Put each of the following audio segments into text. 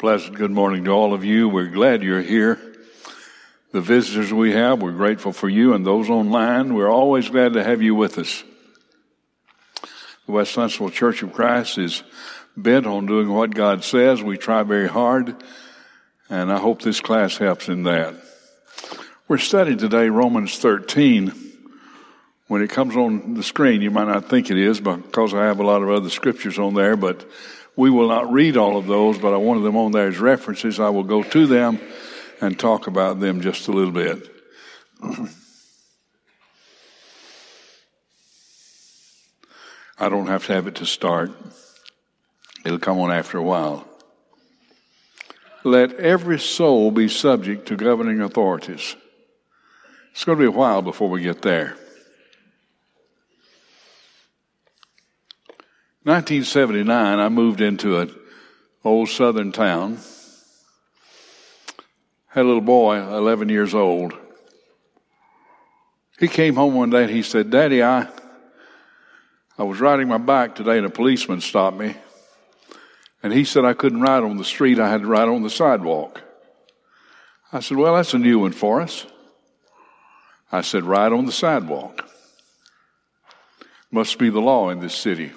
Pleasant good morning to all of you. We're glad you're here. The visitors we have, we're grateful for you, and those online, we're always glad to have you with us. The West Huntsville Church of Christ is bent on doing what God says. We try very hard, and I hope this class helps in that. We're studying today Romans 13. When it comes on the screen, you might not think it is because I have a lot of other scriptures on there, but we will not read all of those, but I wanted them on there as references. I will go to them and talk about them just a little bit. I don't have to have it to start. It'll come on after a while. Let every soul be subject to governing authorities. It's going to be a while before we get there. 1979, I moved into an old southern town. Had a little boy, 11 years old. He came home one day and he said, Daddy, I, I was riding my bike today and a policeman stopped me. And he said I couldn't ride on the street, I had to ride on the sidewalk. I said, Well, that's a new one for us. I said, Ride on the sidewalk. Must be the law in this city.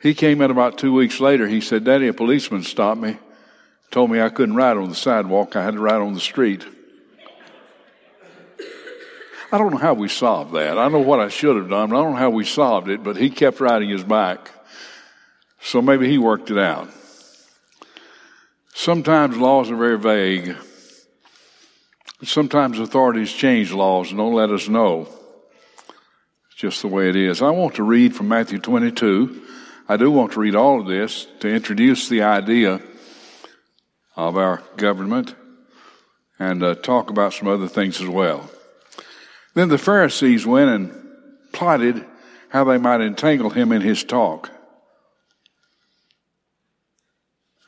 He came in about two weeks later. He said, Daddy, a policeman stopped me, told me I couldn't ride on the sidewalk. I had to ride on the street. I don't know how we solved that. I know what I should have done, but I don't know how we solved it, but he kept riding his bike. So maybe he worked it out. Sometimes laws are very vague. Sometimes authorities change laws and don't let us know. It's just the way it is. I want to read from Matthew 22. I do want to read all of this to introduce the idea of our government and uh, talk about some other things as well. Then the Pharisees went and plotted how they might entangle him in his talk.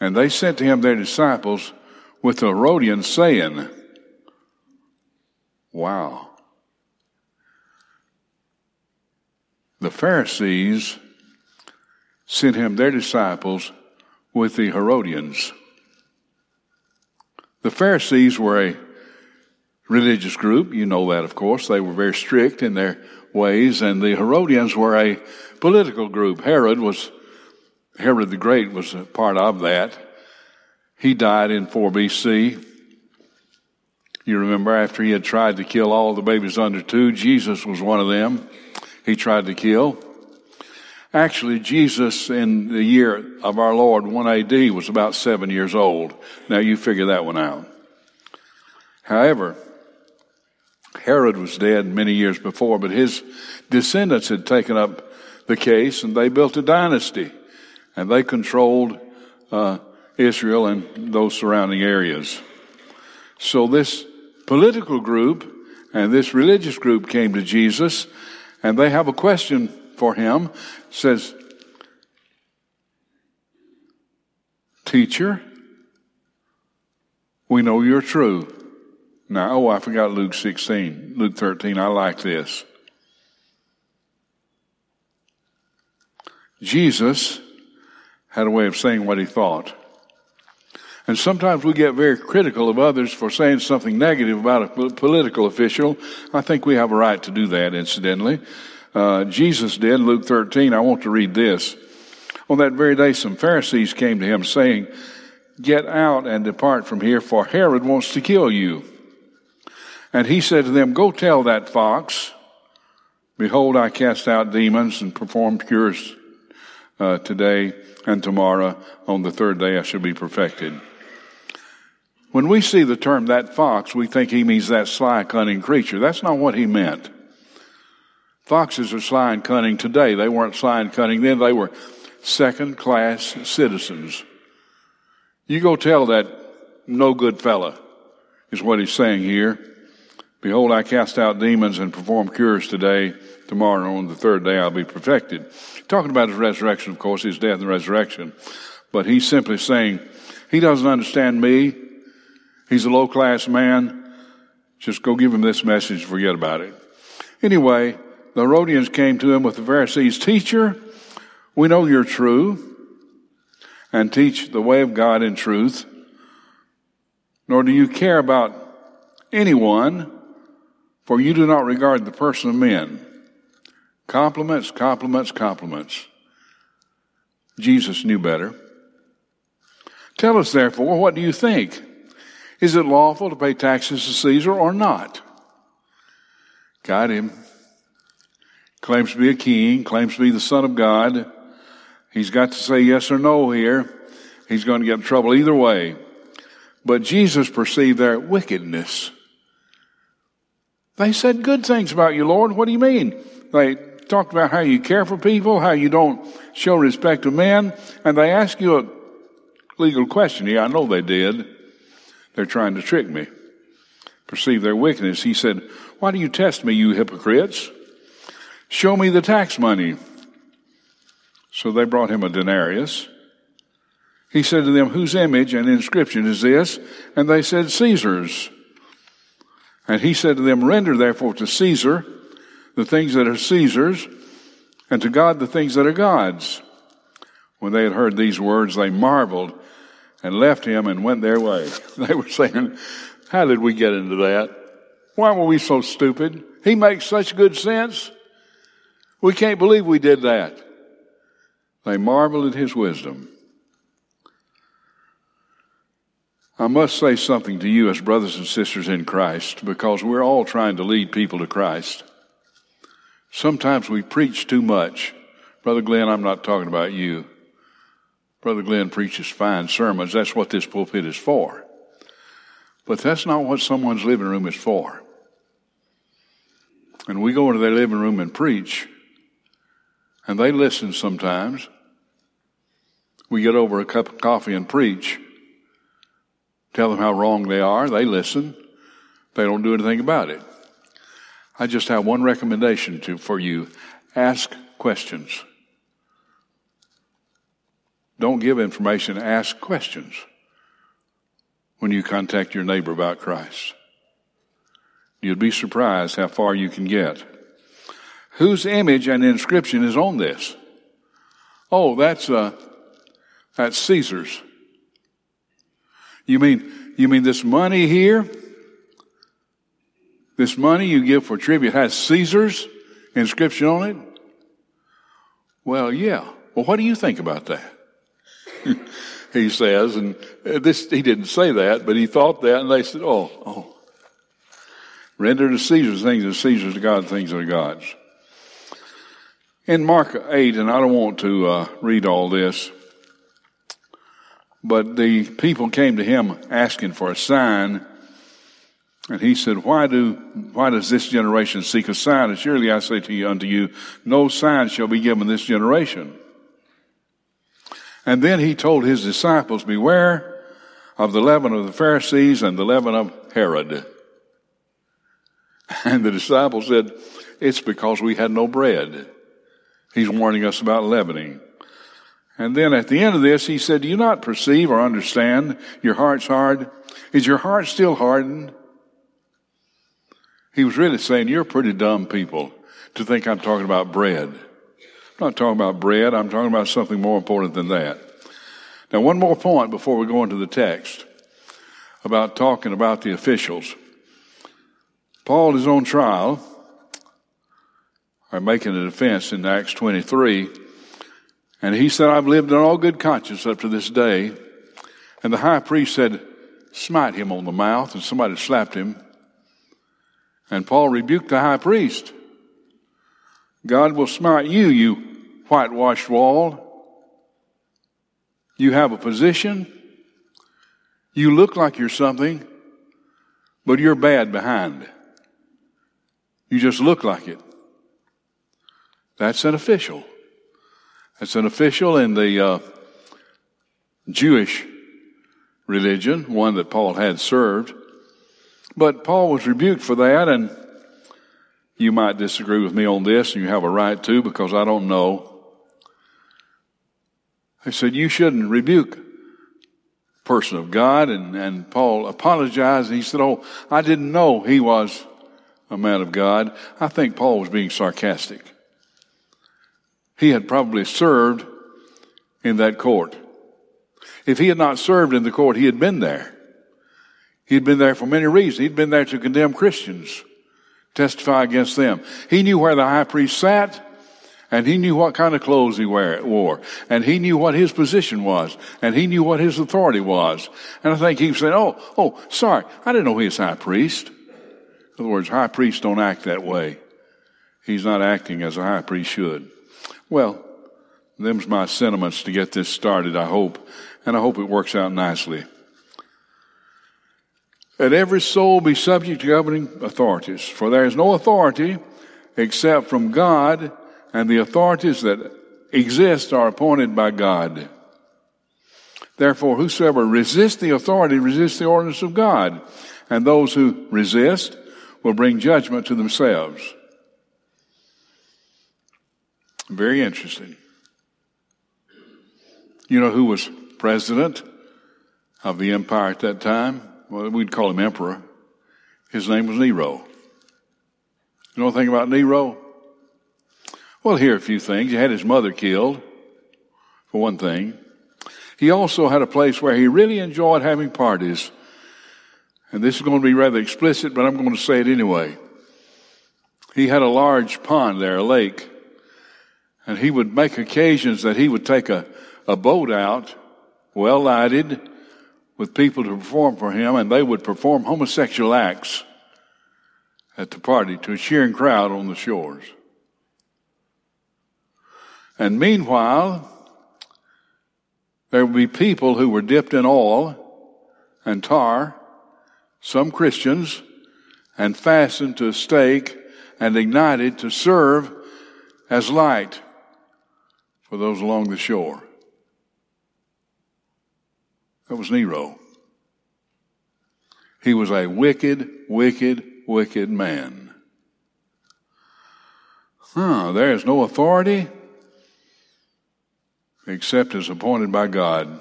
And they sent to him their disciples with the Herodians saying, Wow. The Pharisees sent him their disciples with the Herodians. The Pharisees were a religious group. You know that, of course. They were very strict in their ways, and the Herodians were a political group. Herod was, Herod the Great was a part of that. He died in 4 BC. You remember after he had tried to kill all the babies under two, Jesus was one of them. He tried to kill. Actually, Jesus in the year of our Lord, 1 AD, was about seven years old. Now you figure that one out. However, Herod was dead many years before, but his descendants had taken up the case and they built a dynasty and they controlled uh, Israel and those surrounding areas. So this political group and this religious group came to Jesus and they have a question for him says, Teacher, we know you're true. Now, oh, I forgot Luke 16, Luke 13. I like this. Jesus had a way of saying what he thought. And sometimes we get very critical of others for saying something negative about a political official. I think we have a right to do that, incidentally uh, Jesus did, Luke 13. I want to read this. On that very day, some Pharisees came to him saying, Get out and depart from here, for Herod wants to kill you. And he said to them, Go tell that fox, Behold, I cast out demons and perform cures uh, today and tomorrow. On the third day, I shall be perfected. When we see the term that fox, we think he means that sly, cunning creature. That's not what he meant. Foxes are sly and cunning today. They weren't sly and cunning then. They were second class citizens. You go tell that no good fella, is what he's saying here. Behold, I cast out demons and perform cures today. Tomorrow, on the third day, I'll be perfected. Talking about his resurrection, of course, his death and resurrection. But he's simply saying, he doesn't understand me. He's a low class man. Just go give him this message, forget about it. Anyway, the Herodians came to him with the Pharisees, Teacher, we know you're true and teach the way of God in truth, nor do you care about anyone, for you do not regard the person of men. Compliments, compliments, compliments. Jesus knew better. Tell us therefore, what do you think? Is it lawful to pay taxes to Caesar or not? Got him. Claims to be a king, claims to be the son of God. He's got to say yes or no here. He's going to get in trouble either way. But Jesus perceived their wickedness. They said good things about you, Lord. What do you mean? They talked about how you care for people, how you don't show respect to men, and they ask you a legal question. Yeah, I know they did. They're trying to trick me. Perceive their wickedness. He said, Why do you test me, you hypocrites? Show me the tax money. So they brought him a denarius. He said to them, Whose image and inscription is this? And they said, Caesar's. And he said to them, Render therefore to Caesar the things that are Caesar's, and to God the things that are God's. When they had heard these words, they marveled and left him and went their way. They were saying, How did we get into that? Why were we so stupid? He makes such good sense. We can't believe we did that. They marveled at his wisdom. I must say something to you as brothers and sisters in Christ because we're all trying to lead people to Christ. Sometimes we preach too much. Brother Glenn, I'm not talking about you. Brother Glenn preaches fine sermons. That's what this pulpit is for. But that's not what someone's living room is for. And we go into their living room and preach, and they listen sometimes. We get over a cup of coffee and preach, tell them how wrong they are. They listen. They don't do anything about it. I just have one recommendation to, for you. Ask questions. Don't give information, ask questions when you contact your neighbor about Christ. You'd be surprised how far you can get. Whose image and inscription is on this? Oh, that's uh, that's Caesar's. You mean you mean this money here? This money you give for tribute has Caesar's inscription on it? Well, yeah. Well, what do you think about that? he says, and this he didn't say that, but he thought that, and they said, "Oh, oh, Render to Caesar things as Caesar's to God things that are God's. In Mark 8, and I don't want to uh, read all this, but the people came to him asking for a sign, and he said, Why do why does this generation seek a sign? And surely I say to you unto you, no sign shall be given this generation. And then he told his disciples, Beware of the leaven of the Pharisees and the leaven of Herod. And the disciples said, It's because we had no bread. He's warning us about leavening. And then at the end of this, he said, Do you not perceive or understand? Your heart's hard. Is your heart still hardened? He was really saying, You're pretty dumb people to think I'm talking about bread. I'm not talking about bread, I'm talking about something more important than that. Now, one more point before we go into the text about talking about the officials. Paul is on trial, or making a defense in Acts 23, and he said, I've lived in all good conscience up to this day. And the high priest said, Smite him on the mouth, and somebody slapped him. And Paul rebuked the high priest. God will smite you, you whitewashed wall. You have a position. You look like you're something, but you're bad behind. You just look like it. That's an official. That's an official in the uh, Jewish religion, one that Paul had served. But Paul was rebuked for that, and you might disagree with me on this, and you have a right to because I don't know. I said, You shouldn't rebuke person of God, and, and Paul apologized. And he said, Oh, I didn't know he was a man of God. I think Paul was being sarcastic. He had probably served in that court. If he had not served in the court, he had been there. He had been there for many reasons. He'd been there to condemn Christians, testify against them. He knew where the high priest sat, and he knew what kind of clothes he wear, wore, and he knew what his position was, and he knew what his authority was. And I think he saying, "Oh, oh, sorry, I didn't know he was high priest." In other words, high priests don't act that way. He's not acting as a high priest should. Well, them's my sentiments to get this started, I hope, and I hope it works out nicely. Let every soul be subject to governing authorities, for there is no authority except from God, and the authorities that exist are appointed by God. Therefore, whosoever resists the authority resists the ordinance of God, and those who resist will bring judgment to themselves. Very interesting. You know who was president of the empire at that time? Well, we'd call him emperor. His name was Nero. You know anything about Nero? Well, here are a few things. He had his mother killed, for one thing. He also had a place where he really enjoyed having parties and this is going to be rather explicit, but I'm going to say it anyway. He had a large pond there, a lake, and he would make occasions that he would take a, a boat out, well lighted, with people to perform for him, and they would perform homosexual acts at the party to a cheering crowd on the shores. And meanwhile, there would be people who were dipped in oil and tar some Christians, and fastened to a stake and ignited to serve as light for those along the shore. That was Nero. He was a wicked, wicked, wicked man. Huh, there is no authority except as appointed by God.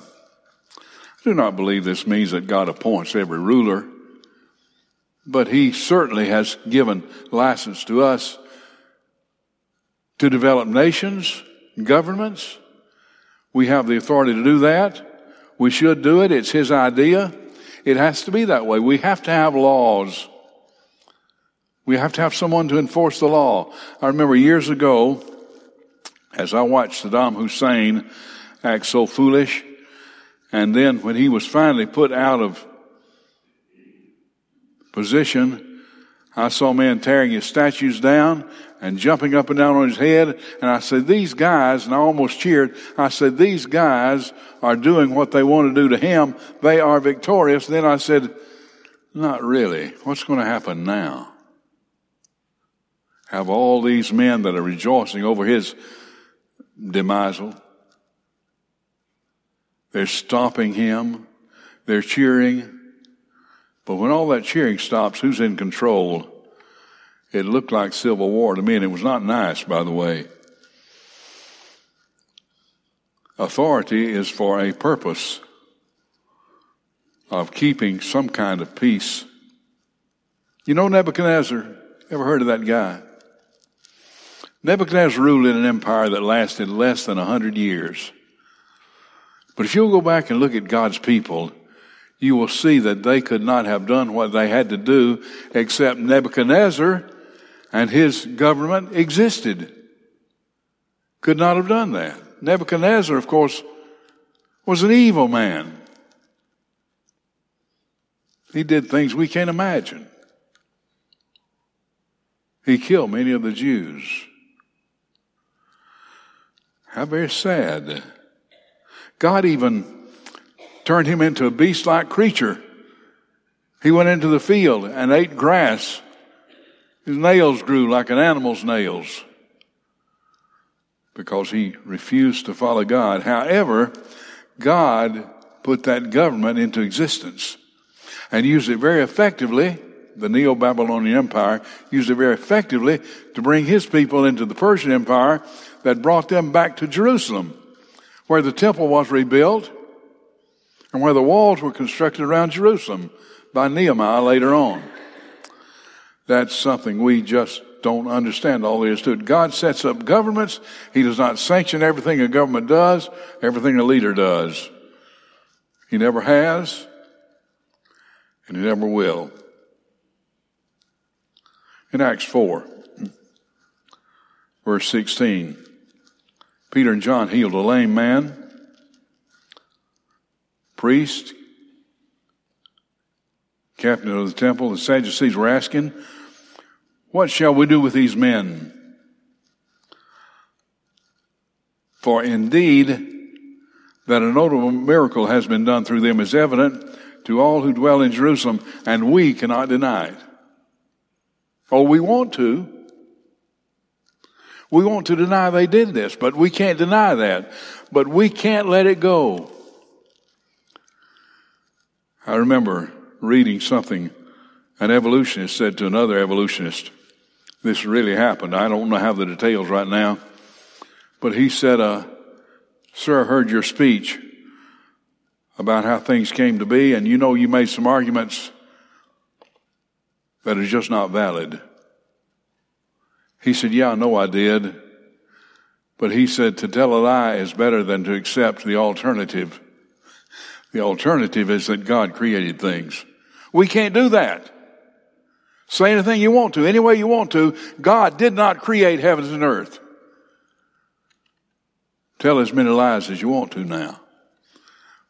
I do not believe this means that God appoints every ruler but he certainly has given license to us to develop nations, governments. We have the authority to do that. We should do it. It's his idea. It has to be that way. We have to have laws. We have to have someone to enforce the law. I remember years ago, as I watched Saddam Hussein act so foolish, and then when he was finally put out of position, I saw men tearing his statues down and jumping up and down on his head. And I said, these guys, and I almost cheered, I said, these guys are doing what they want to do to him. They are victorious. Then I said, not really. What's going to happen now? Have all these men that are rejoicing over his demisal. They're stomping him. They're cheering. But when all that cheering stops, who's in control? It looked like civil war to me, and it was not nice, by the way. Authority is for a purpose of keeping some kind of peace. You know Nebuchadnezzar? Ever heard of that guy? Nebuchadnezzar ruled in an empire that lasted less than a hundred years. But if you'll go back and look at God's people, you will see that they could not have done what they had to do except Nebuchadnezzar and his government existed. Could not have done that. Nebuchadnezzar, of course, was an evil man. He did things we can't imagine. He killed many of the Jews. How very sad. God even turned him into a beast like creature. He went into the field and ate grass. His nails grew like an animal's nails. because he refused to follow God. However, God put that government into existence and used it very effectively. The Neo Babylonian Empire used it very effectively to bring his people into the Persian Empire that brought them back to Jerusalem, where the temple was rebuilt and where the walls were constructed around Jerusalem by Nehemiah later on. That's something we just don't understand all there is to it. God sets up governments. He does not sanction everything a government does, everything a leader does. He never has, and he never will. In Acts 4, verse 16, Peter and John healed a lame man, priest, captain of the temple. The Sadducees were asking, What shall we do with these men? For indeed, that a notable miracle has been done through them is evident to all who dwell in Jerusalem, and we cannot deny it. Oh, we want to. We want to deny they did this, but we can't deny that. But we can't let it go. I remember reading something an evolutionist said to another evolutionist. This really happened. I don't know how the details right now. But he said, uh, Sir, I heard your speech about how things came to be, and you know you made some arguments that are just not valid. He said, Yeah, I know I did. But he said, To tell a lie is better than to accept the alternative. The alternative is that God created things. We can't do that. Say anything you want to, any way you want to. God did not create heavens and earth. Tell as many lies as you want to now.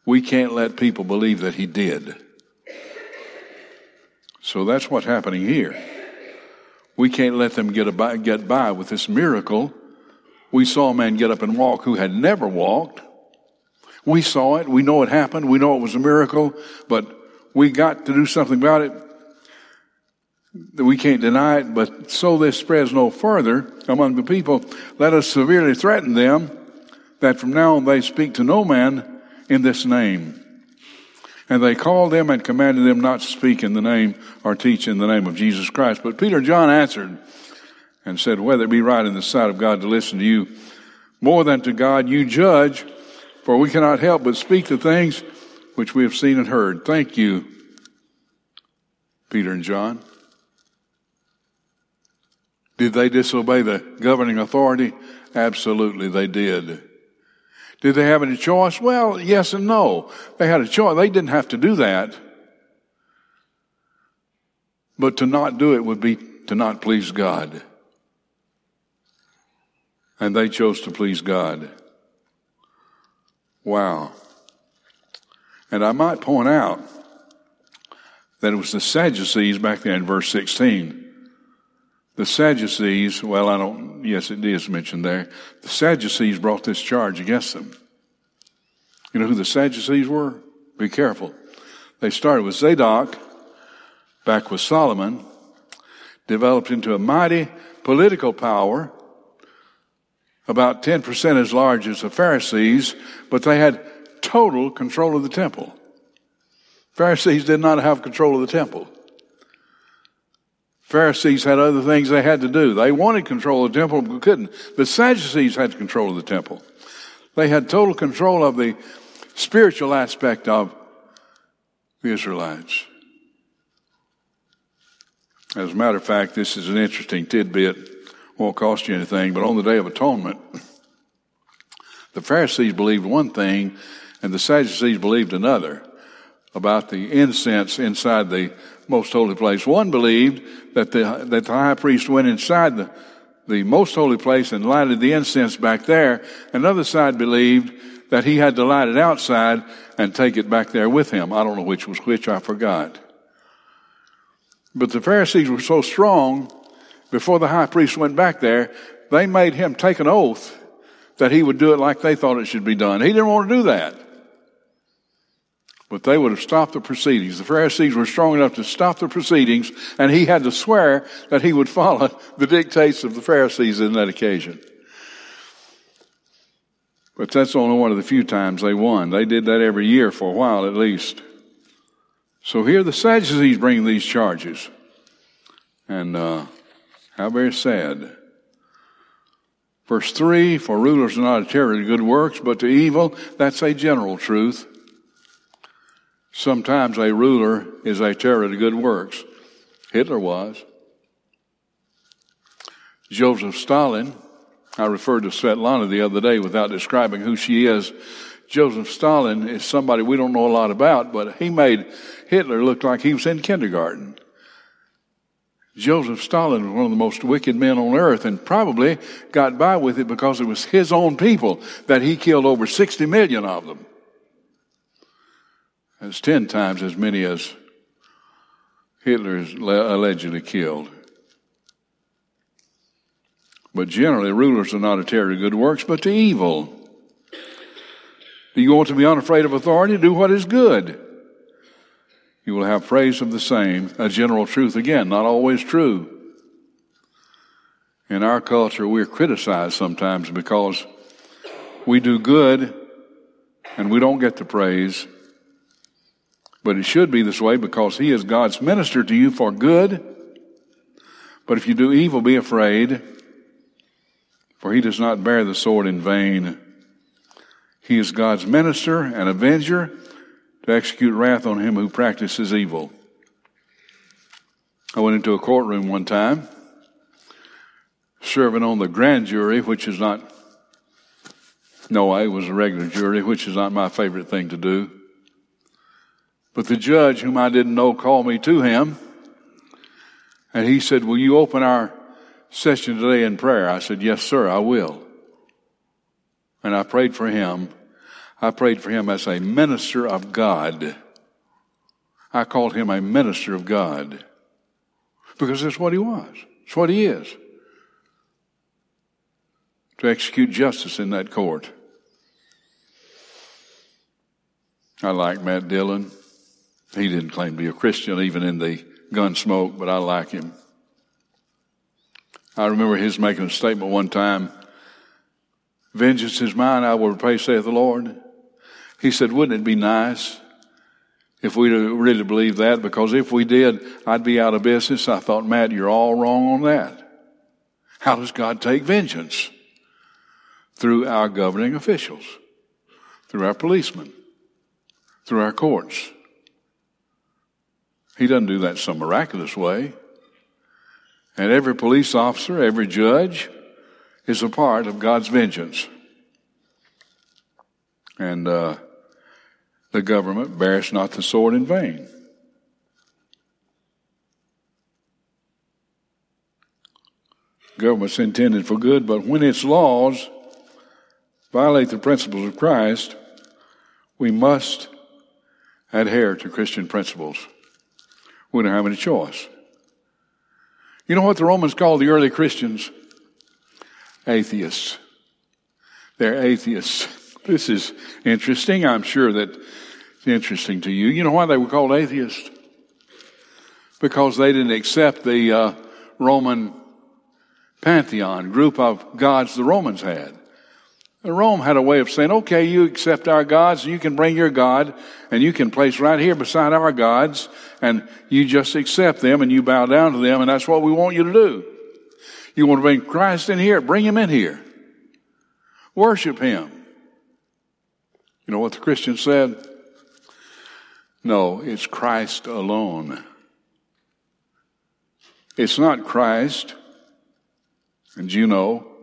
We can't let people believe that He did. So that's what's happening here. We can't let them get, by, get by with this miracle. We saw a man get up and walk who had never walked. We saw it. We know it happened. We know it was a miracle, but we got to do something about it. That we can't deny it, but so this spreads no further among the people, let us severely threaten them that from now on they speak to no man in this name. And they called them and commanded them not to speak in the name or teach in the name of Jesus Christ. But Peter and John answered and said, Whether it be right in the sight of God to listen to you more than to God, you judge for we cannot help but speak the things which we have seen and heard. Thank you, Peter and John. Did they disobey the governing authority? Absolutely, they did. Did they have any choice? Well, yes and no. They had a choice. They didn't have to do that. But to not do it would be to not please God. And they chose to please God. Wow. And I might point out that it was the Sadducees back there in verse 16. The Sadducees, well, I don't, yes, it is mentioned there. The Sadducees brought this charge against them. You know who the Sadducees were? Be careful. They started with Zadok, back with Solomon, developed into a mighty political power, about 10% as large as the Pharisees, but they had total control of the temple. Pharisees did not have control of the temple. Pharisees had other things they had to do. They wanted control of the temple, but couldn't. The Sadducees had control of the temple. They had total control of the spiritual aspect of the Israelites. As a matter of fact, this is an interesting tidbit won't cost you anything, but on the Day of Atonement, the Pharisees believed one thing and the Sadducees believed another about the incense inside the most holy place. One believed that the, that the high priest went inside the, the most holy place and lighted the incense back there. Another side believed that he had to light it outside and take it back there with him. I don't know which was which, I forgot. But the Pharisees were so strong before the high priest went back there, they made him take an oath that he would do it like they thought it should be done. He didn't want to do that. But they would have stopped the proceedings. The Pharisees were strong enough to stop the proceedings, and he had to swear that he would follow the dictates of the Pharisees in that occasion. But that's only one of the few times they won. They did that every year for a while at least. So here the Sadducees bring these charges. And uh, how very sad. Verse 3 For rulers are not a terror to good works, but to evil. That's a general truth. Sometimes a ruler is a terror to good works. Hitler was. Joseph Stalin, I referred to Svetlana the other day without describing who she is. Joseph Stalin is somebody we don't know a lot about, but he made Hitler look like he was in kindergarten. Joseph Stalin was one of the most wicked men on earth and probably got by with it because it was his own people that he killed over 60 million of them. That's 10 times as many as Hitler allegedly killed. But generally, rulers are not a terror to good works, but to evil. Do you want to be unafraid of authority? Do what is good. You will have praise of the same, a general truth again, not always true. In our culture, we're criticized sometimes because we do good and we don't get the praise. But it should be this way because he is God's minister to you for good. But if you do evil, be afraid, for he does not bear the sword in vain. He is God's minister and avenger to execute wrath on him who practices evil. I went into a courtroom one time, serving on the grand jury, which is not, no, it was a regular jury, which is not my favorite thing to do. But the judge, whom I didn't know, called me to him. And he said, Will you open our session today in prayer? I said, Yes, sir, I will. And I prayed for him. I prayed for him as a minister of God. I called him a minister of God because that's what he was. It's what he is. To execute justice in that court. I like Matt Dillon. He didn't claim to be a Christian even in the Gunsmoke, but I like him. I remember his making a statement one time Vengeance is mine, I will repay, saith the Lord. He said, Wouldn't it be nice if we really believed that? Because if we did, I'd be out of business. I thought, Matt, you're all wrong on that. How does God take vengeance? Through our governing officials, through our policemen, through our courts. He doesn't do that some miraculous way. And every police officer, every judge is a part of God's vengeance. And uh, the government bears not the sword in vain. Government's intended for good, but when its laws violate the principles of Christ, we must adhere to Christian principles. We don't have any choice. You know what the Romans called the early Christians? Atheists. They're atheists. This is interesting. I'm sure that it's interesting to you. You know why they were called atheists? Because they didn't accept the uh, Roman pantheon, group of gods the Romans had. Rome had a way of saying, okay, you accept our gods, you can bring your God, and you can place right here beside our gods, and you just accept them and you bow down to them, and that's what we want you to do. You want to bring Christ in here, bring him in here. Worship him. You know what the Christian said? No, it's Christ alone. It's not Christ and Juno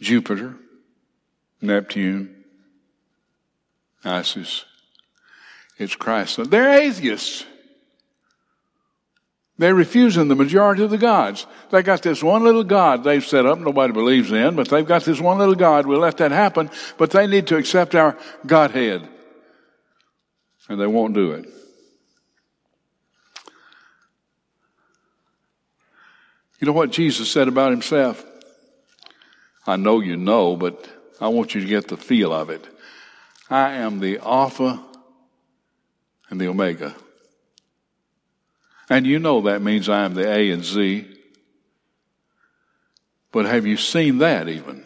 Jupiter, Neptune, Isis. It's Christ. They're atheists. They're refusing the majority of the gods. They got this one little God they've set up, nobody believes in, but they've got this one little God. We'll let that happen, but they need to accept our Godhead. And they won't do it. You know what Jesus said about himself? I know you know, but I want you to get the feel of it. I am the Alpha and the Omega. And you know that means I am the A and Z. But have you seen that even?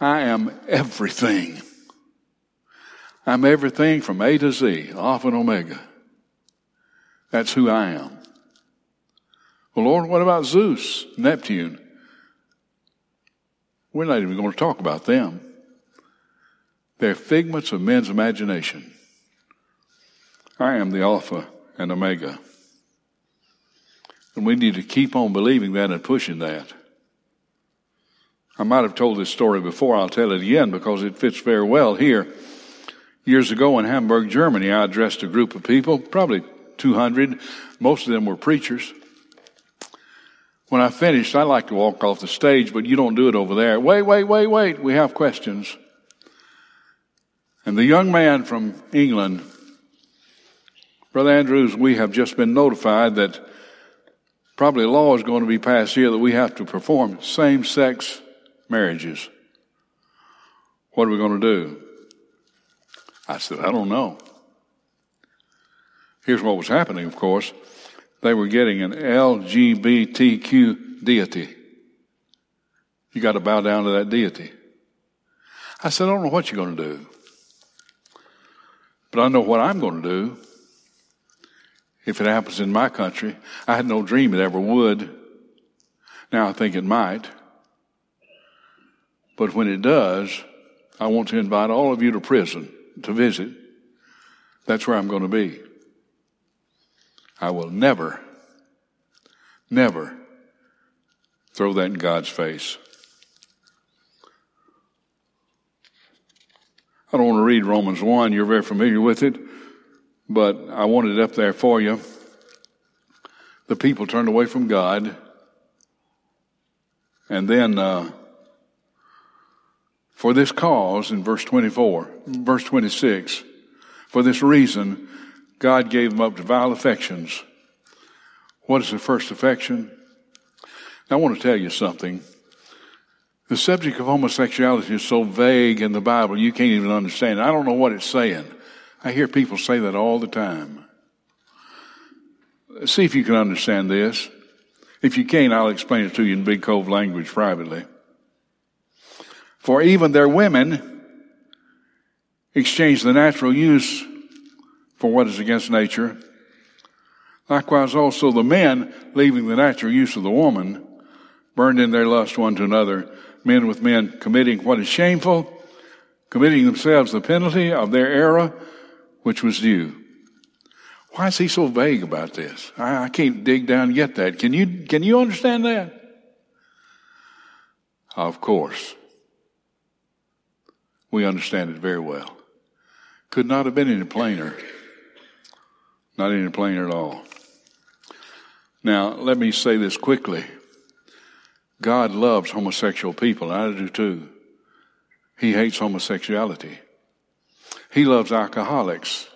I am everything. I'm everything from A to Z, Alpha and Omega. That's who I am. Well, Lord, what about Zeus, Neptune? We're not even going to talk about them. They're figments of men's imagination. I am the Alpha and Omega. And we need to keep on believing that and pushing that. I might have told this story before. I'll tell it again because it fits very well here. Years ago in Hamburg, Germany, I addressed a group of people, probably 200. Most of them were preachers. When I finished, I like to walk off the stage, but you don't do it over there. Wait, wait, wait, wait. We have questions. And the young man from England, Brother Andrews, we have just been notified that probably a law is going to be passed here that we have to perform same sex marriages. What are we going to do? I said, I don't know. Here's what was happening, of course. They were getting an LGBTQ deity. You got to bow down to that deity. I said, I don't know what you're going to do. But I know what I'm going to do if it happens in my country. I had no dream it ever would. Now I think it might. But when it does, I want to invite all of you to prison to visit. That's where I'm going to be. I will never, never throw that in God's face. I don't want to read Romans 1. You're very familiar with it, but I want it up there for you. The people turned away from God, and then uh, for this cause, in verse 24, verse 26, for this reason, God gave them up to vile affections. What is the first affection? I want to tell you something. The subject of homosexuality is so vague in the Bible, you can't even understand it. I don't know what it's saying. I hear people say that all the time. See if you can understand this. If you can't, I'll explain it to you in Big Cove language privately. For even their women exchange the natural use for what is against nature. Likewise also the men, leaving the natural use of the woman, burned in their lust one to another men with men committing what is shameful, committing themselves the penalty of their error, which was due. Why is he so vague about this? I, I can't dig down and get that. Can you, can you understand that? Of course. We understand it very well. Could not have been any plainer. Not any plainer at all. Now, let me say this quickly. God loves homosexual people, I do too. He hates homosexuality. He loves alcoholics,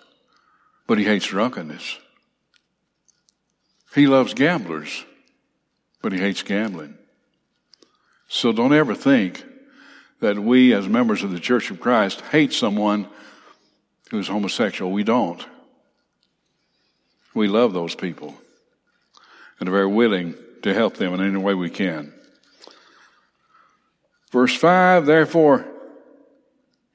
but he hates drunkenness. He loves gamblers, but he hates gambling. So don't ever think that we, as members of the Church of Christ, hate someone who's homosexual. We don't. We love those people and are very willing to help them in any way we can. Verse 5, therefore,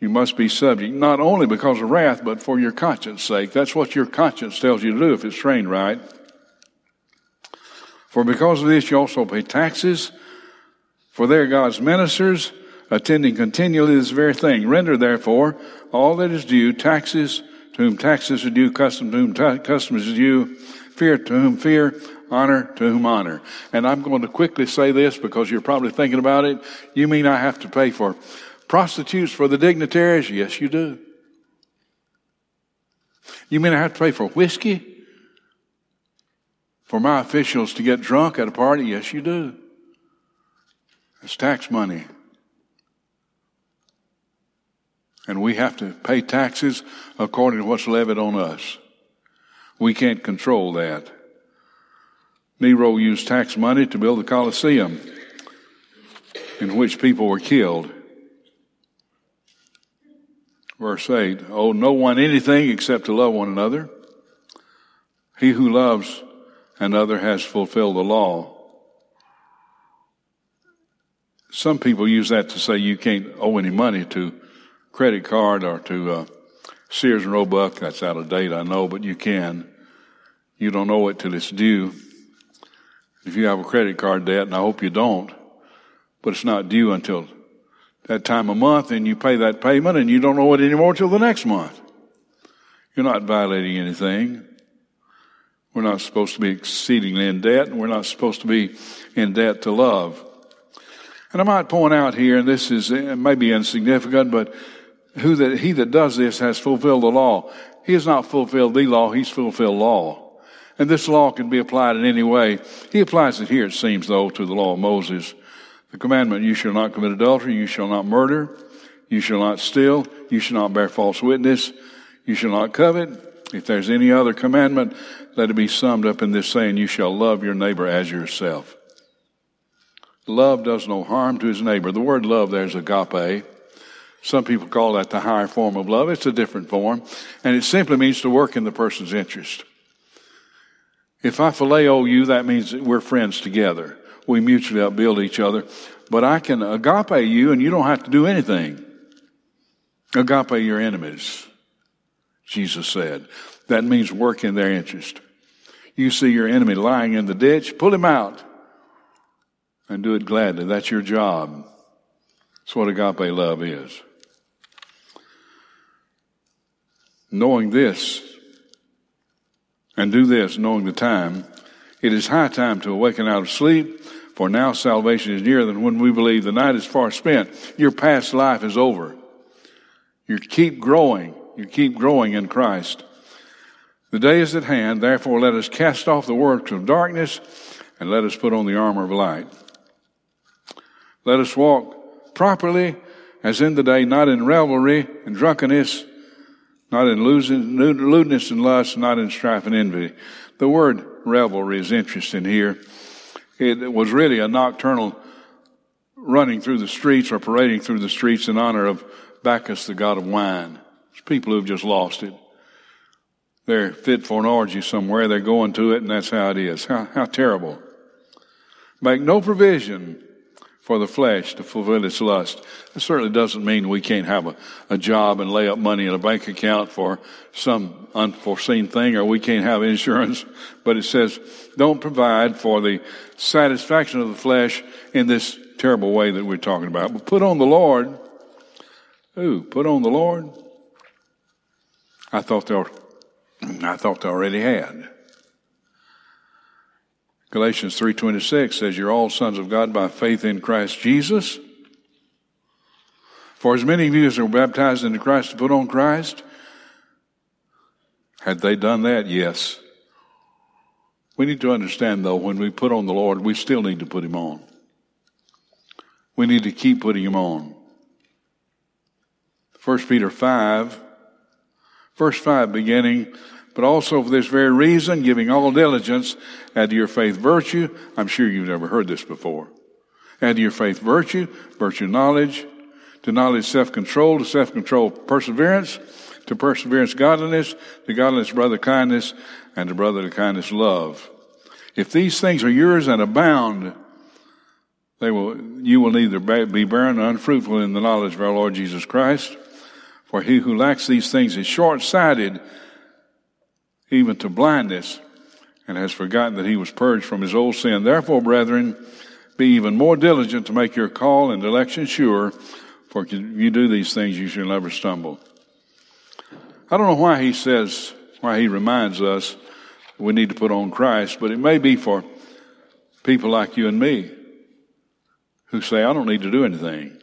you must be subject, not only because of wrath, but for your conscience sake. That's what your conscience tells you to do if it's trained right. For because of this, you also pay taxes, for they are God's ministers, attending continually this very thing. Render therefore all that is due, taxes to whom taxes are due, custom to whom customs is due, fear to whom fear, honor to whom honor. And I'm going to quickly say this because you're probably thinking about it. You mean I have to pay for prostitutes for the dignitaries? Yes, you do. You mean I have to pay for whiskey for my officials to get drunk at a party? Yes, you do. It's tax money. And we have to pay taxes according to what's levied on us. We can't control that. Nero used tax money to build the Colosseum, in which people were killed. Verse 8 Owe no one anything except to love one another. He who loves another has fulfilled the law. some people use that to say you can't owe any money to credit card or to uh, Sears and Roebuck. That's out of date, I know, but you can. You don't owe it till it's due. If you have a credit card debt, and I hope you don't, but it's not due until that time of month, and you pay that payment, and you don't owe it anymore till the next month. You're not violating anything. We're not supposed to be exceedingly in debt, and we're not supposed to be in debt to love. And I might point out here, and this is maybe insignificant, but who that he that does this has fulfilled the law. He has not fulfilled the law, he's fulfilled law. And this law can be applied in any way. He applies it here, it seems, though, to the law of Moses. The commandment, you shall not commit adultery, you shall not murder, you shall not steal, you shall not bear false witness, you shall not covet. If there's any other commandment, let it be summed up in this saying, you shall love your neighbor as yourself. Love does no harm to his neighbor. The word love there is agape. Some people call that the higher form of love. It's a different form. And it simply means to work in the person's interest. If I phileo you, that means that we're friends together. We mutually upbuild each other. But I can agape you and you don't have to do anything. Agape your enemies, Jesus said. That means work in their interest. You see your enemy lying in the ditch, pull him out and do it gladly. That's your job. That's what agape love is. Knowing this, and do this, knowing the time, it is high time to awaken out of sleep, for now salvation is nearer than when we believe the night is far spent. Your past life is over. You keep growing. You keep growing in Christ. The day is at hand, therefore let us cast off the works of darkness and let us put on the armor of light. Let us walk properly as in the day, not in revelry and drunkenness, not in lewdness and lust, not in strife and envy. The word revelry is interesting here. It was really a nocturnal running through the streets or parading through the streets in honor of Bacchus, the god of wine. It's people who've just lost it. They're fit for an orgy somewhere. They're going to it, and that's how it is. How, how terrible. Make no provision for the flesh to fulfill its lust. It certainly doesn't mean we can't have a, a job and lay up money in a bank account for some unforeseen thing or we can't have insurance. But it says, don't provide for the satisfaction of the flesh in this terrible way that we're talking about. But put on the Lord. Ooh, put on the Lord. I thought they, were, I thought they already had. Galatians 3:26 says you're all sons of God by faith in Christ Jesus. For as many of you as are baptized into Christ to put on Christ, had they done that? Yes. We need to understand though, when we put on the Lord, we still need to put him on. We need to keep putting him on. 1 Peter 5, verse 5 beginning, but also for this very reason, giving all diligence, add to your faith virtue. I'm sure you've never heard this before. Add to your faith virtue, virtue knowledge, to knowledge self-control, to self-control perseverance, to perseverance godliness, to godliness brother kindness, and to brother kindness love. If these things are yours and abound, they will, you will neither be barren or unfruitful in the knowledge of our Lord Jesus Christ. For he who lacks these things is short-sighted, even to blindness, and has forgotten that he was purged from his old sin. Therefore, brethren, be even more diligent to make your call and election sure, for if you do these things, you shall never stumble. I don't know why he says, why he reminds us we need to put on Christ, but it may be for people like you and me who say, I don't need to do anything.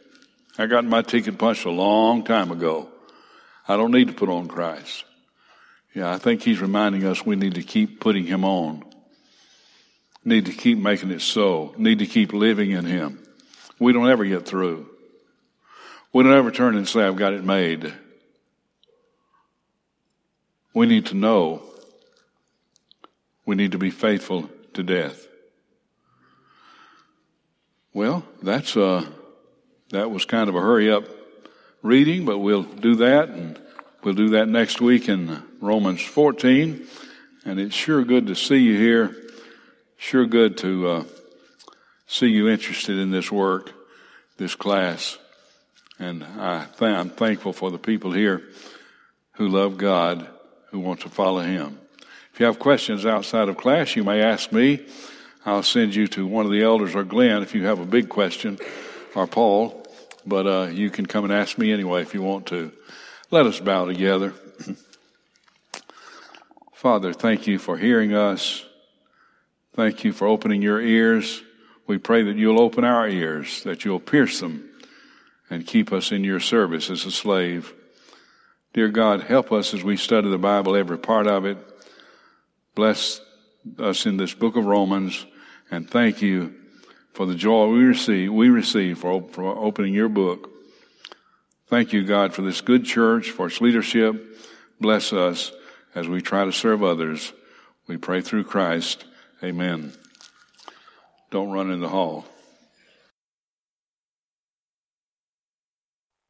I got my ticket punched a long time ago. I don't need to put on Christ. Yeah, I think he's reminding us we need to keep putting him on. Need to keep making it so. Need to keep living in him. We don't ever get through. We don't ever turn and say, I've got it made. We need to know. We need to be faithful to death. Well, that's uh that was kind of a hurry up reading, but we'll do that and We'll do that next week in Romans 14. And it's sure good to see you here. Sure good to uh, see you interested in this work. this class. And I th- I'm thankful for the people here who love God, who want to follow Him. If you have questions outside of class, you may ask me. I'll send you to one of the elders or Glenn if you have a big question, or Paul. But uh, you can come and ask me anyway if you want to. Let us bow together. Father, thank you for hearing us. Thank you for opening your ears. We pray that you'll open our ears, that you'll pierce them and keep us in your service as a slave. Dear God, help us as we study the Bible, every part of it. Bless us in this book of Romans and thank you for the joy we receive, we receive for, for opening your book. Thank you, God, for this good church, for its leadership. Bless us as we try to serve others. We pray through Christ. Amen. Don't run in the hall.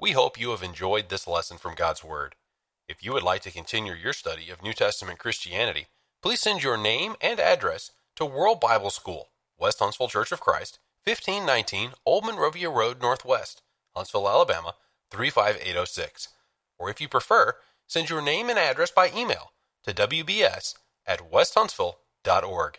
We hope you have enjoyed this lesson from God's Word. If you would like to continue your study of New Testament Christianity, please send your name and address to World Bible School, West Huntsville Church of Christ, 1519 Old Monrovia Road Northwest, Huntsville, Alabama 35806. Or if you prefer, send your name and address by email to wbs at westhuntsville.org.